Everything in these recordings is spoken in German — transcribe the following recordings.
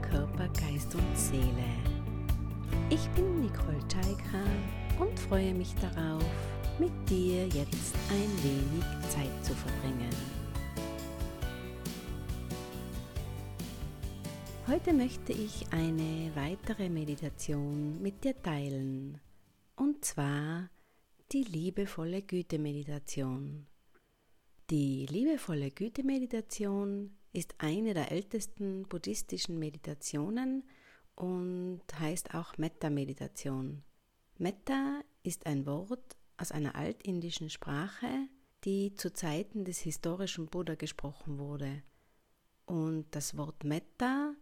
Körper, Geist und Seele. Ich bin Nicole Teika und freue mich darauf, mit dir jetzt ein wenig Zeit zu verbringen. Heute möchte ich eine weitere Meditation mit dir teilen, und zwar die liebevolle Güte-Meditation. Die liebevolle Güte-Meditation ist eine der ältesten buddhistischen Meditationen und heißt auch Metta-Meditation. Metta ist ein Wort aus einer altindischen Sprache, die zu Zeiten des historischen Buddha gesprochen wurde. Und das Wort Metta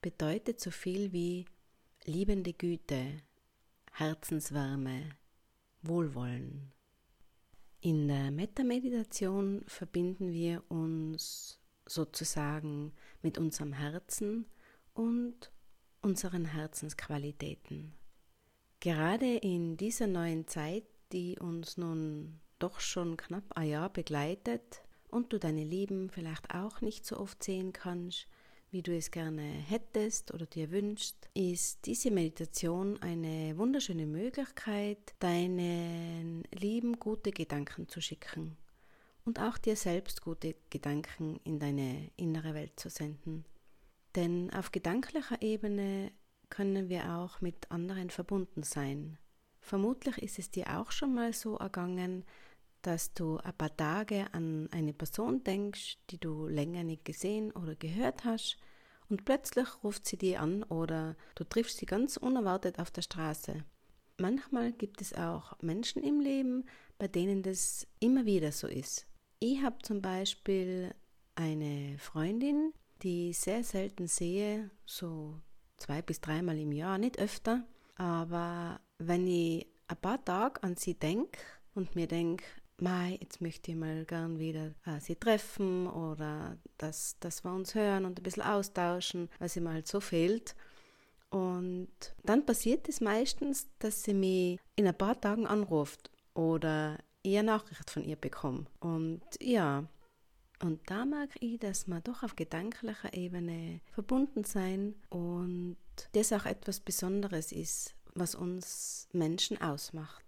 bedeutet so viel wie liebende Güte, Herzenswärme, Wohlwollen. In der Metta-Meditation verbinden wir uns sozusagen mit unserem Herzen und unseren Herzensqualitäten. Gerade in dieser neuen Zeit, die uns nun doch schon knapp ein Jahr begleitet und du deine Lieben vielleicht auch nicht so oft sehen kannst, wie du es gerne hättest oder dir wünschst, ist diese Meditation eine wunderschöne Möglichkeit, deinen Lieben gute Gedanken zu schicken und auch dir selbst gute Gedanken in deine innere Welt zu senden. Denn auf gedanklicher Ebene können wir auch mit anderen verbunden sein. Vermutlich ist es dir auch schon mal so ergangen, dass du ein paar Tage an eine Person denkst, die du länger nicht gesehen oder gehört hast, und plötzlich ruft sie dir an oder du triffst sie ganz unerwartet auf der Straße. Manchmal gibt es auch Menschen im Leben, bei denen das immer wieder so ist. Ich habe zum Beispiel eine Freundin, die ich sehr selten sehe, so zwei bis dreimal im Jahr, nicht öfter. Aber wenn ich ein paar Tage an sie denke und mir denke, Mai, jetzt möchte ich mal gern wieder äh, sie treffen oder dass, dass wir uns hören und ein bisschen austauschen, sie mir halt so fehlt. Und dann passiert es meistens, dass sie mich in ein paar Tagen anruft oder eine Nachricht von ihr bekomme. Und ja, und da mag ich, dass wir doch auf gedanklicher Ebene verbunden sein und das auch etwas Besonderes ist, was uns Menschen ausmacht.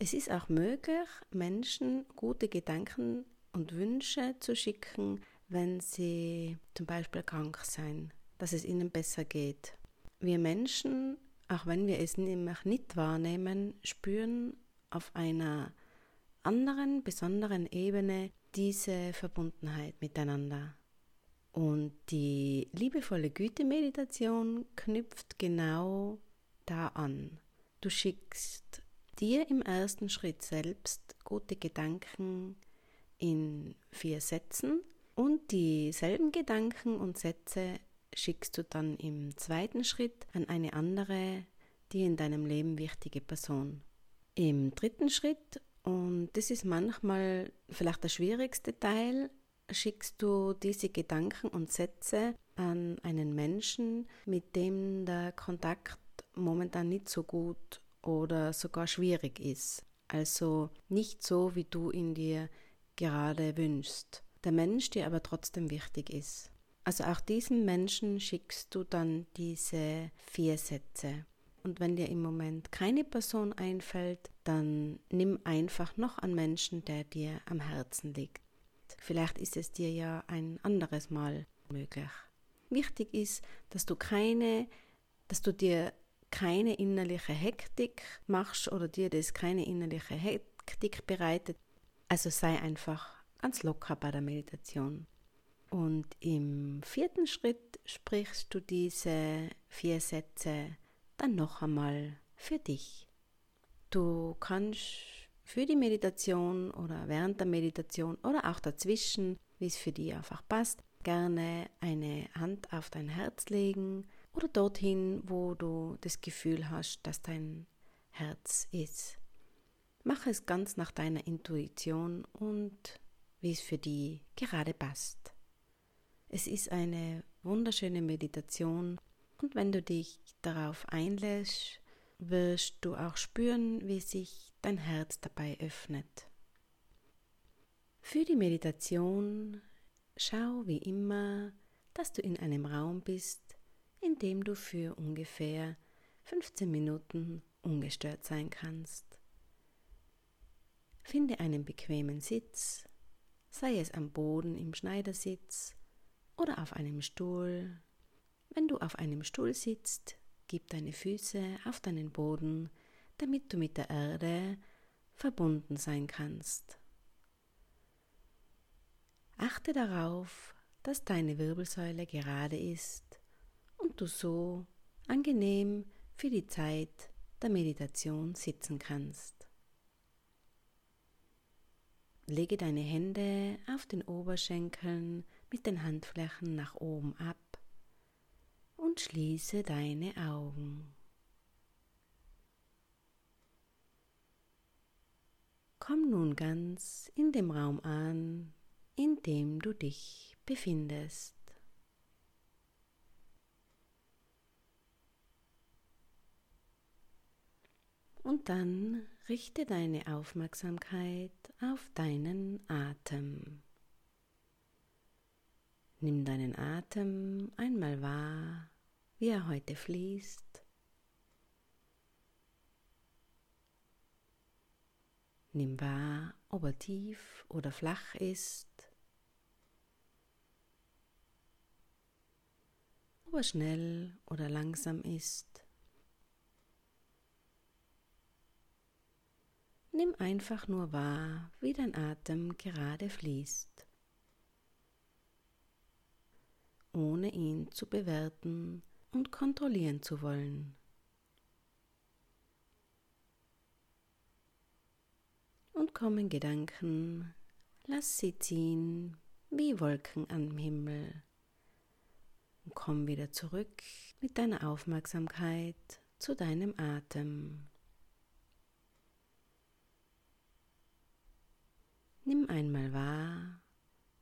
Es ist auch möglich, Menschen gute Gedanken und Wünsche zu schicken, wenn sie zum Beispiel krank sind, dass es ihnen besser geht. Wir Menschen, auch wenn wir es nämlich nicht wahrnehmen, spüren auf einer anderen, besonderen Ebene diese Verbundenheit miteinander. Und die liebevolle Güte-Meditation knüpft genau da an. Du schickst dir im ersten Schritt selbst gute Gedanken in vier Sätzen und dieselben Gedanken und Sätze schickst du dann im zweiten Schritt an eine andere, dir in deinem Leben wichtige Person. Im dritten Schritt, und das ist manchmal vielleicht der schwierigste Teil, schickst du diese Gedanken und Sätze an einen Menschen, mit dem der Kontakt momentan nicht so gut oder sogar schwierig ist. Also nicht so, wie du ihn dir gerade wünschst. Der Mensch dir aber trotzdem wichtig ist. Also auch diesem Menschen schickst du dann diese vier Sätze. Und wenn dir im Moment keine Person einfällt, dann nimm einfach noch einen Menschen, der dir am Herzen liegt. Vielleicht ist es dir ja ein anderes Mal möglich. Wichtig ist, dass du keine, dass du dir keine innerliche Hektik machst oder dir das keine innerliche Hektik bereitet. Also sei einfach ganz locker bei der Meditation. Und im vierten Schritt sprichst du diese vier Sätze dann noch einmal für dich. Du kannst für die Meditation oder während der Meditation oder auch dazwischen, wie es für dich einfach passt, gerne eine Hand auf dein Herz legen oder dorthin, wo du das Gefühl hast, dass dein Herz ist. Mach es ganz nach deiner Intuition und wie es für die gerade passt. Es ist eine wunderschöne Meditation und wenn du dich darauf einlässt, wirst du auch spüren, wie sich dein Herz dabei öffnet. Für die Meditation schau wie immer, dass du in einem Raum bist, in dem du für ungefähr 15 Minuten ungestört sein kannst. Finde einen bequemen Sitz, sei es am Boden im Schneidersitz oder auf einem Stuhl. Wenn du auf einem Stuhl sitzt, gib deine Füße auf deinen Boden, damit du mit der Erde verbunden sein kannst. Achte darauf, dass deine Wirbelsäule gerade ist und du so angenehm für die Zeit der Meditation sitzen kannst. Lege deine Hände auf den Oberschenkeln mit den Handflächen nach oben ab und schließe deine Augen. Komm nun ganz in dem Raum an, in dem du dich befindest. Und dann richte deine Aufmerksamkeit auf deinen Atem. Nimm deinen Atem einmal wahr, wie er heute fließt. Nimm wahr, ob er tief oder flach ist, ob er schnell oder langsam ist. Nimm einfach nur wahr, wie dein Atem gerade fließt, ohne ihn zu bewerten und kontrollieren zu wollen. Und kommen Gedanken, lass sie ziehen wie Wolken am Himmel. Und komm wieder zurück mit deiner Aufmerksamkeit zu deinem Atem. Nimm einmal wahr,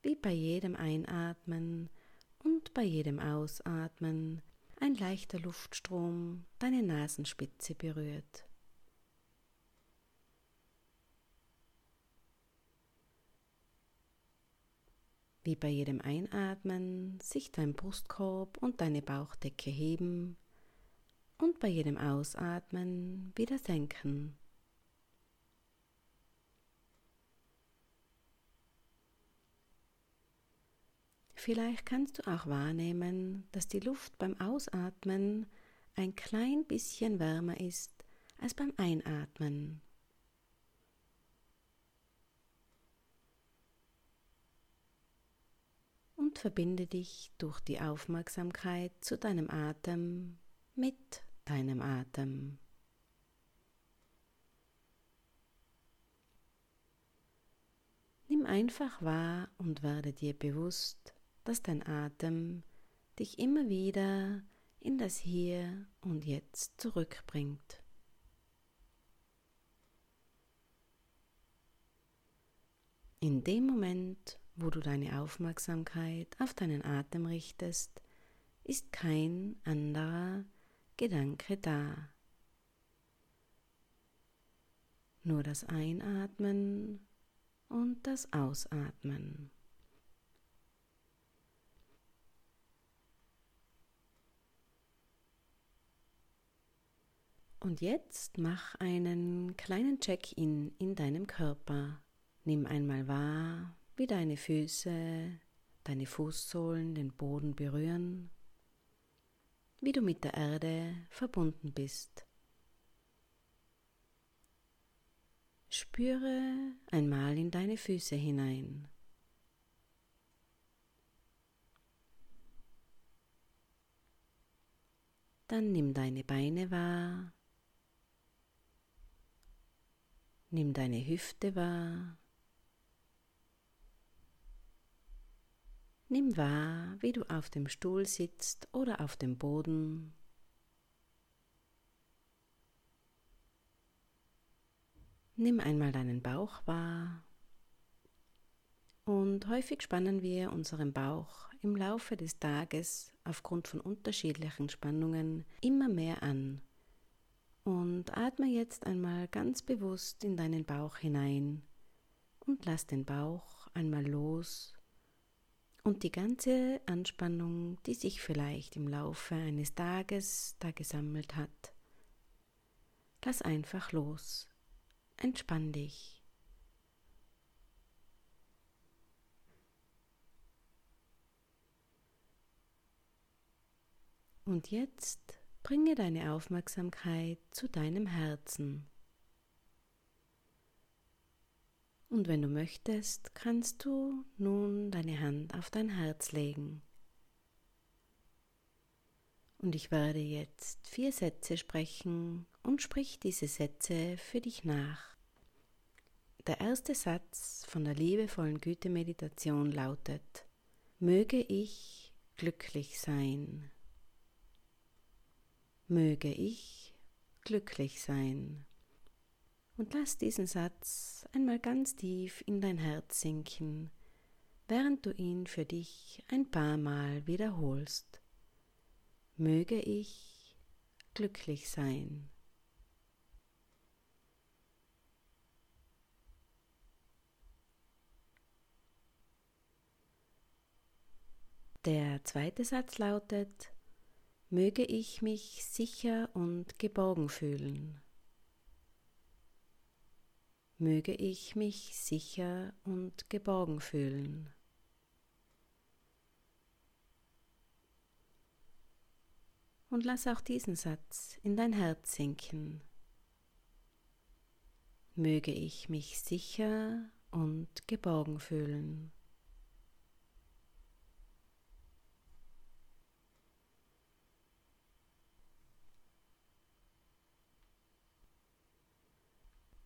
wie bei jedem Einatmen und bei jedem Ausatmen ein leichter Luftstrom deine Nasenspitze berührt. Wie bei jedem Einatmen sich dein Brustkorb und deine Bauchdecke heben und bei jedem Ausatmen wieder senken. Vielleicht kannst du auch wahrnehmen, dass die Luft beim Ausatmen ein klein bisschen wärmer ist als beim Einatmen. Und verbinde dich durch die Aufmerksamkeit zu deinem Atem mit deinem Atem. Nimm einfach wahr und werde dir bewusst, dass dein Atem dich immer wieder in das Hier und Jetzt zurückbringt. In dem Moment, wo du deine Aufmerksamkeit auf deinen Atem richtest, ist kein anderer Gedanke da. Nur das Einatmen und das Ausatmen. Und jetzt mach einen kleinen Check-in in deinem Körper. Nimm einmal wahr, wie deine Füße, deine Fußsohlen den Boden berühren, wie du mit der Erde verbunden bist. Spüre einmal in deine Füße hinein. Dann nimm deine Beine wahr Nimm deine Hüfte wahr. Nimm wahr, wie du auf dem Stuhl sitzt oder auf dem Boden. Nimm einmal deinen Bauch wahr. Und häufig spannen wir unseren Bauch im Laufe des Tages aufgrund von unterschiedlichen Spannungen immer mehr an und atme jetzt einmal ganz bewusst in deinen Bauch hinein und lass den Bauch einmal los und die ganze Anspannung, die sich vielleicht im Laufe eines Tages da gesammelt hat. Lass einfach los. Entspann dich. Und jetzt bringe deine Aufmerksamkeit zu deinem Herzen. Und wenn du möchtest, kannst du nun deine Hand auf dein Herz legen. Und ich werde jetzt vier Sätze sprechen und sprich diese Sätze für dich nach. Der erste Satz von der liebevollen Güte-Meditation lautet, Möge ich glücklich sein. Möge ich glücklich sein. Und lass diesen Satz einmal ganz tief in dein Herz sinken, während du ihn für dich ein paar Mal wiederholst. Möge ich glücklich sein. Der zweite Satz lautet, möge ich mich sicher und geborgen fühlen möge ich mich sicher und geborgen fühlen. Und lass auch diesen Satz in dein Herz sinken. Möge ich mich sicher und geborgen fühlen.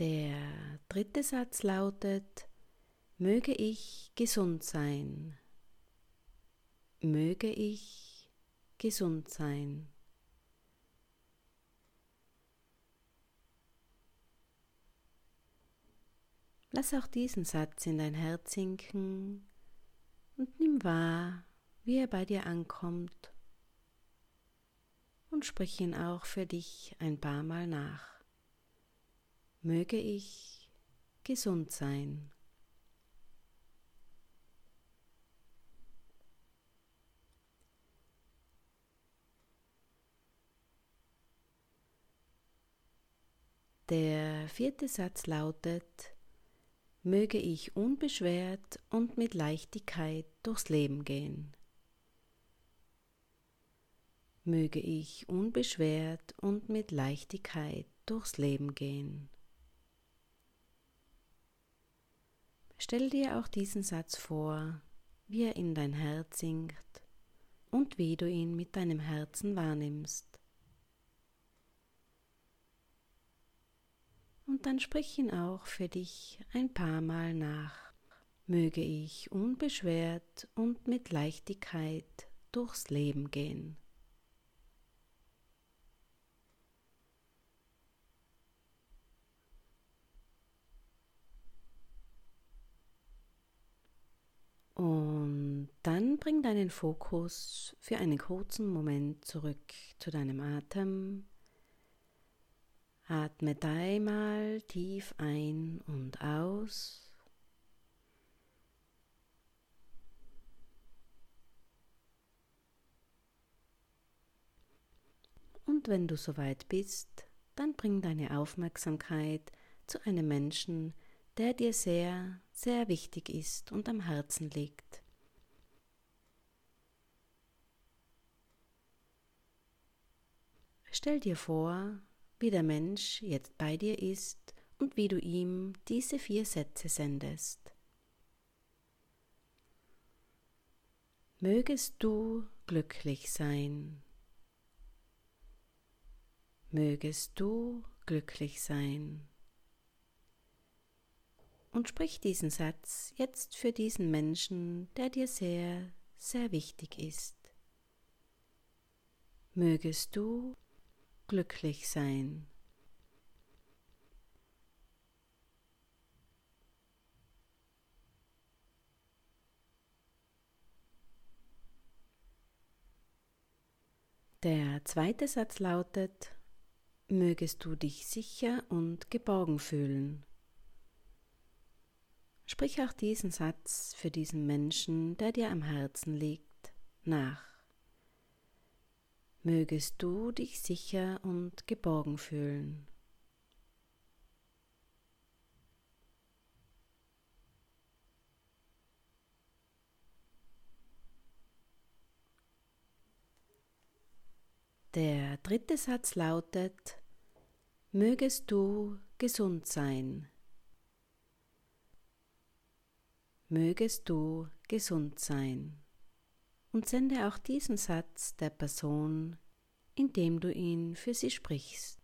Der dritte Satz lautet, möge ich gesund sein. Möge ich gesund sein. Lass auch diesen Satz in dein Herz sinken und nimm wahr, wie er bei dir ankommt und sprich ihn auch für dich ein paar Mal nach möge ich gesund sein. Der vierte Satz lautet, möge ich unbeschwert und mit Leichtigkeit durchs Leben gehen. Möge ich unbeschwert und mit Leichtigkeit durchs Leben gehen. Stell dir auch diesen Satz vor, wie er in dein Herz sinkt und wie du ihn mit deinem Herzen wahrnimmst. Und dann sprich ihn auch für dich ein paar Mal nach. Möge ich unbeschwert und mit Leichtigkeit durchs Leben gehen. Und dann bring deinen Fokus für einen kurzen Moment zurück zu deinem Atem. Atme dreimal tief ein und aus. Und wenn du soweit bist, dann bring deine Aufmerksamkeit zu einem Menschen, der dir sehr, sehr wichtig ist und am Herzen liegt. Stell dir vor, wie der Mensch jetzt bei dir ist und wie du ihm diese vier Sätze sendest. Mögest du glücklich sein. Mögest du glücklich sein und sprich diesen Satz jetzt für diesen Menschen, der dir sehr, sehr wichtig ist. Mögest du glücklich sein. Der zweite Satz lautet, mögest du dich sicher und geborgen fühlen. Sprich auch diesen Satz für diesen Menschen, der dir am Herzen liegt, nach. Mögest du dich sicher und geborgen fühlen. Der dritte Satz lautet, Mögest du gesund sein. Mögest du gesund sein. Und sende auch diesen Satz der Person, indem du ihn für sie sprichst.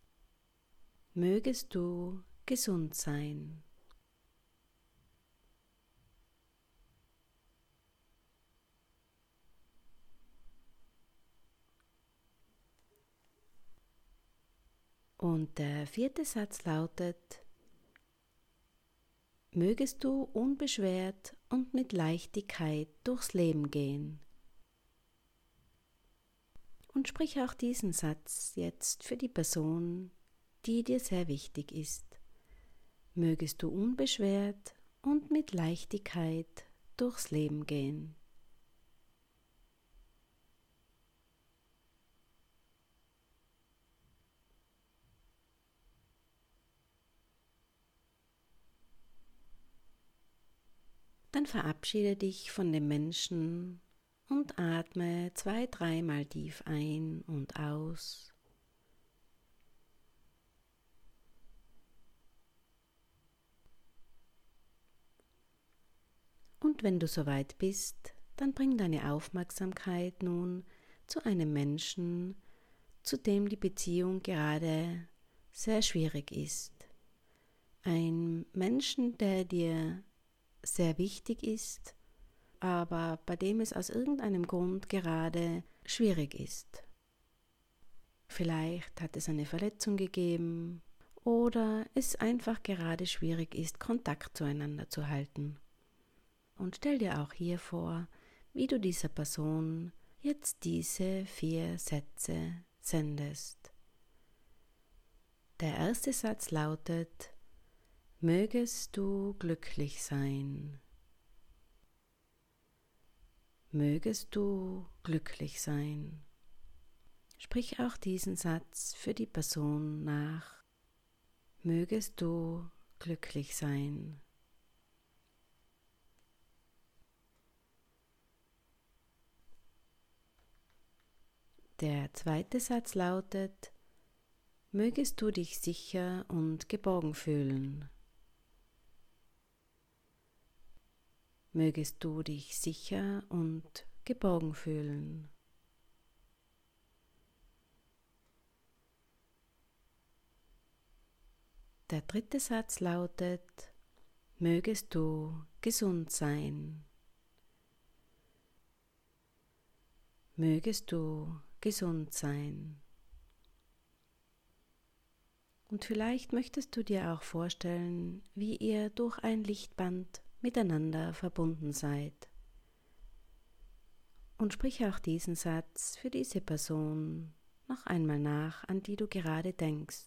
Mögest du gesund sein. Und der vierte Satz lautet, Mögest du unbeschwert und mit Leichtigkeit durchs Leben gehen. Und sprich auch diesen Satz jetzt für die Person, die dir sehr wichtig ist. Mögest du unbeschwert und mit Leichtigkeit durchs Leben gehen. Dann verabschiede dich von dem Menschen und atme zwei, dreimal tief ein und aus. Und wenn du soweit bist, dann bring deine Aufmerksamkeit nun zu einem Menschen, zu dem die Beziehung gerade sehr schwierig ist. Ein Menschen, der dir sehr wichtig ist, aber bei dem es aus irgendeinem Grund gerade schwierig ist. Vielleicht hat es eine Verletzung gegeben oder es einfach gerade schwierig ist, Kontakt zueinander zu halten. Und stell dir auch hier vor, wie du dieser Person jetzt diese vier Sätze sendest. Der erste Satz lautet, Mögest du glücklich sein. Mögest du glücklich sein. Sprich auch diesen Satz für die Person nach. Mögest du glücklich sein. Der zweite Satz lautet, Mögest du dich sicher und geborgen fühlen. Mögest du dich sicher und geborgen fühlen. Der dritte Satz lautet, mögest du gesund sein. Mögest du gesund sein. Und vielleicht möchtest du dir auch vorstellen, wie ihr durch ein Lichtband miteinander verbunden seid. Und sprich auch diesen Satz für diese Person noch einmal nach, an die du gerade denkst.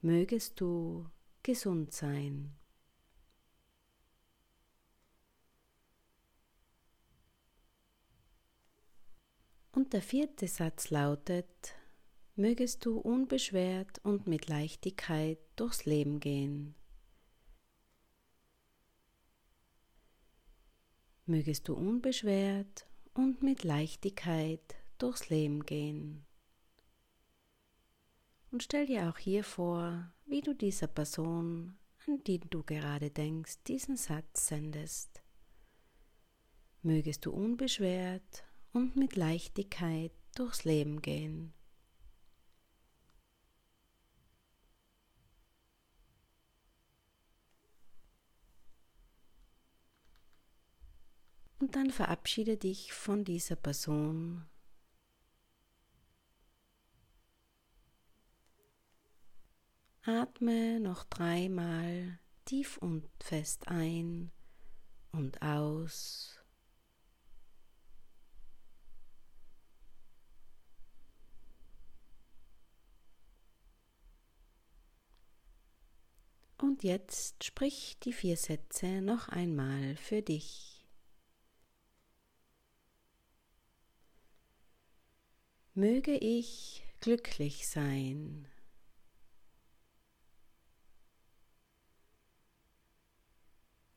Mögest du gesund sein. Und der vierte Satz lautet, mögest du unbeschwert und mit Leichtigkeit durchs Leben gehen. Mögest du unbeschwert und mit Leichtigkeit durchs Leben gehen. Und stell dir auch hier vor, wie du dieser Person, an die du gerade denkst, diesen Satz sendest. Mögest du unbeschwert und mit Leichtigkeit durchs Leben gehen. Und dann verabschiede dich von dieser Person. Atme noch dreimal tief und fest ein und aus. Und jetzt sprich die vier Sätze noch einmal für dich. Möge ich glücklich sein.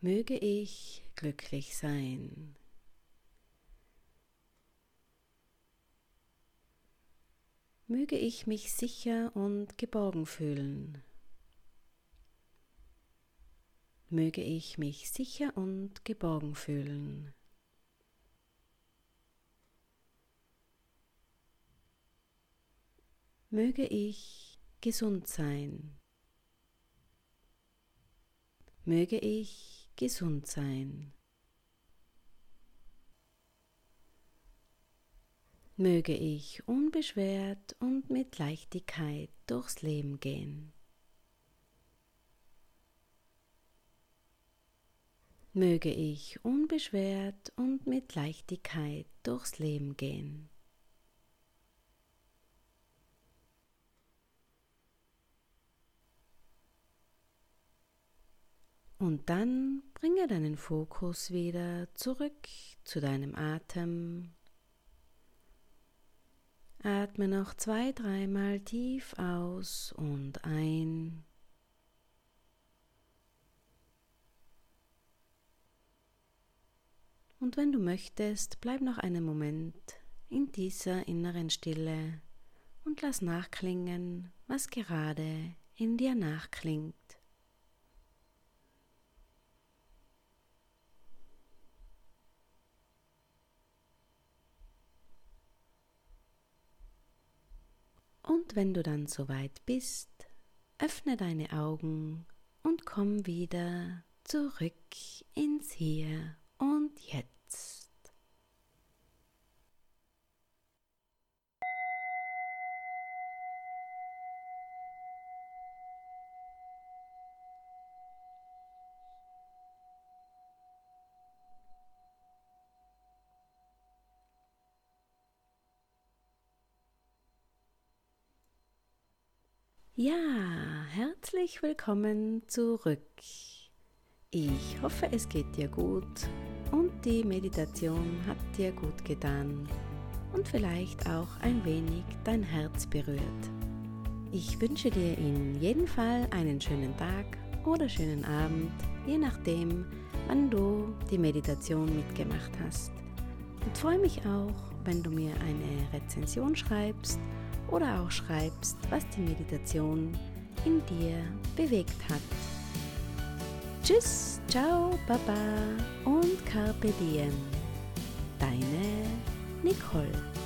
Möge ich glücklich sein. Möge ich mich sicher und geborgen fühlen. Möge ich mich sicher und geborgen fühlen. Möge ich gesund sein. Möge ich gesund sein. Möge ich unbeschwert und mit Leichtigkeit durchs Leben gehen. Möge ich unbeschwert und mit Leichtigkeit durchs Leben gehen. Und dann bringe deinen Fokus wieder zurück zu deinem Atem. Atme noch zwei, dreimal tief aus und ein. Und wenn du möchtest, bleib noch einen Moment in dieser inneren Stille und lass nachklingen, was gerade in dir nachklingt. Und wenn du dann soweit bist, öffne deine Augen und komm wieder zurück ins Hier und Jetzt. Ja, herzlich willkommen zurück. Ich hoffe, es geht dir gut und die Meditation hat dir gut getan und vielleicht auch ein wenig dein Herz berührt. Ich wünsche dir in jedem Fall einen schönen Tag oder schönen Abend, je nachdem, wann du die Meditation mitgemacht hast. Und freue mich auch, wenn du mir eine Rezension schreibst oder auch schreibst, was die Meditation in dir bewegt hat. Tschüss, ciao, baba und carpe diem. Deine Nicole.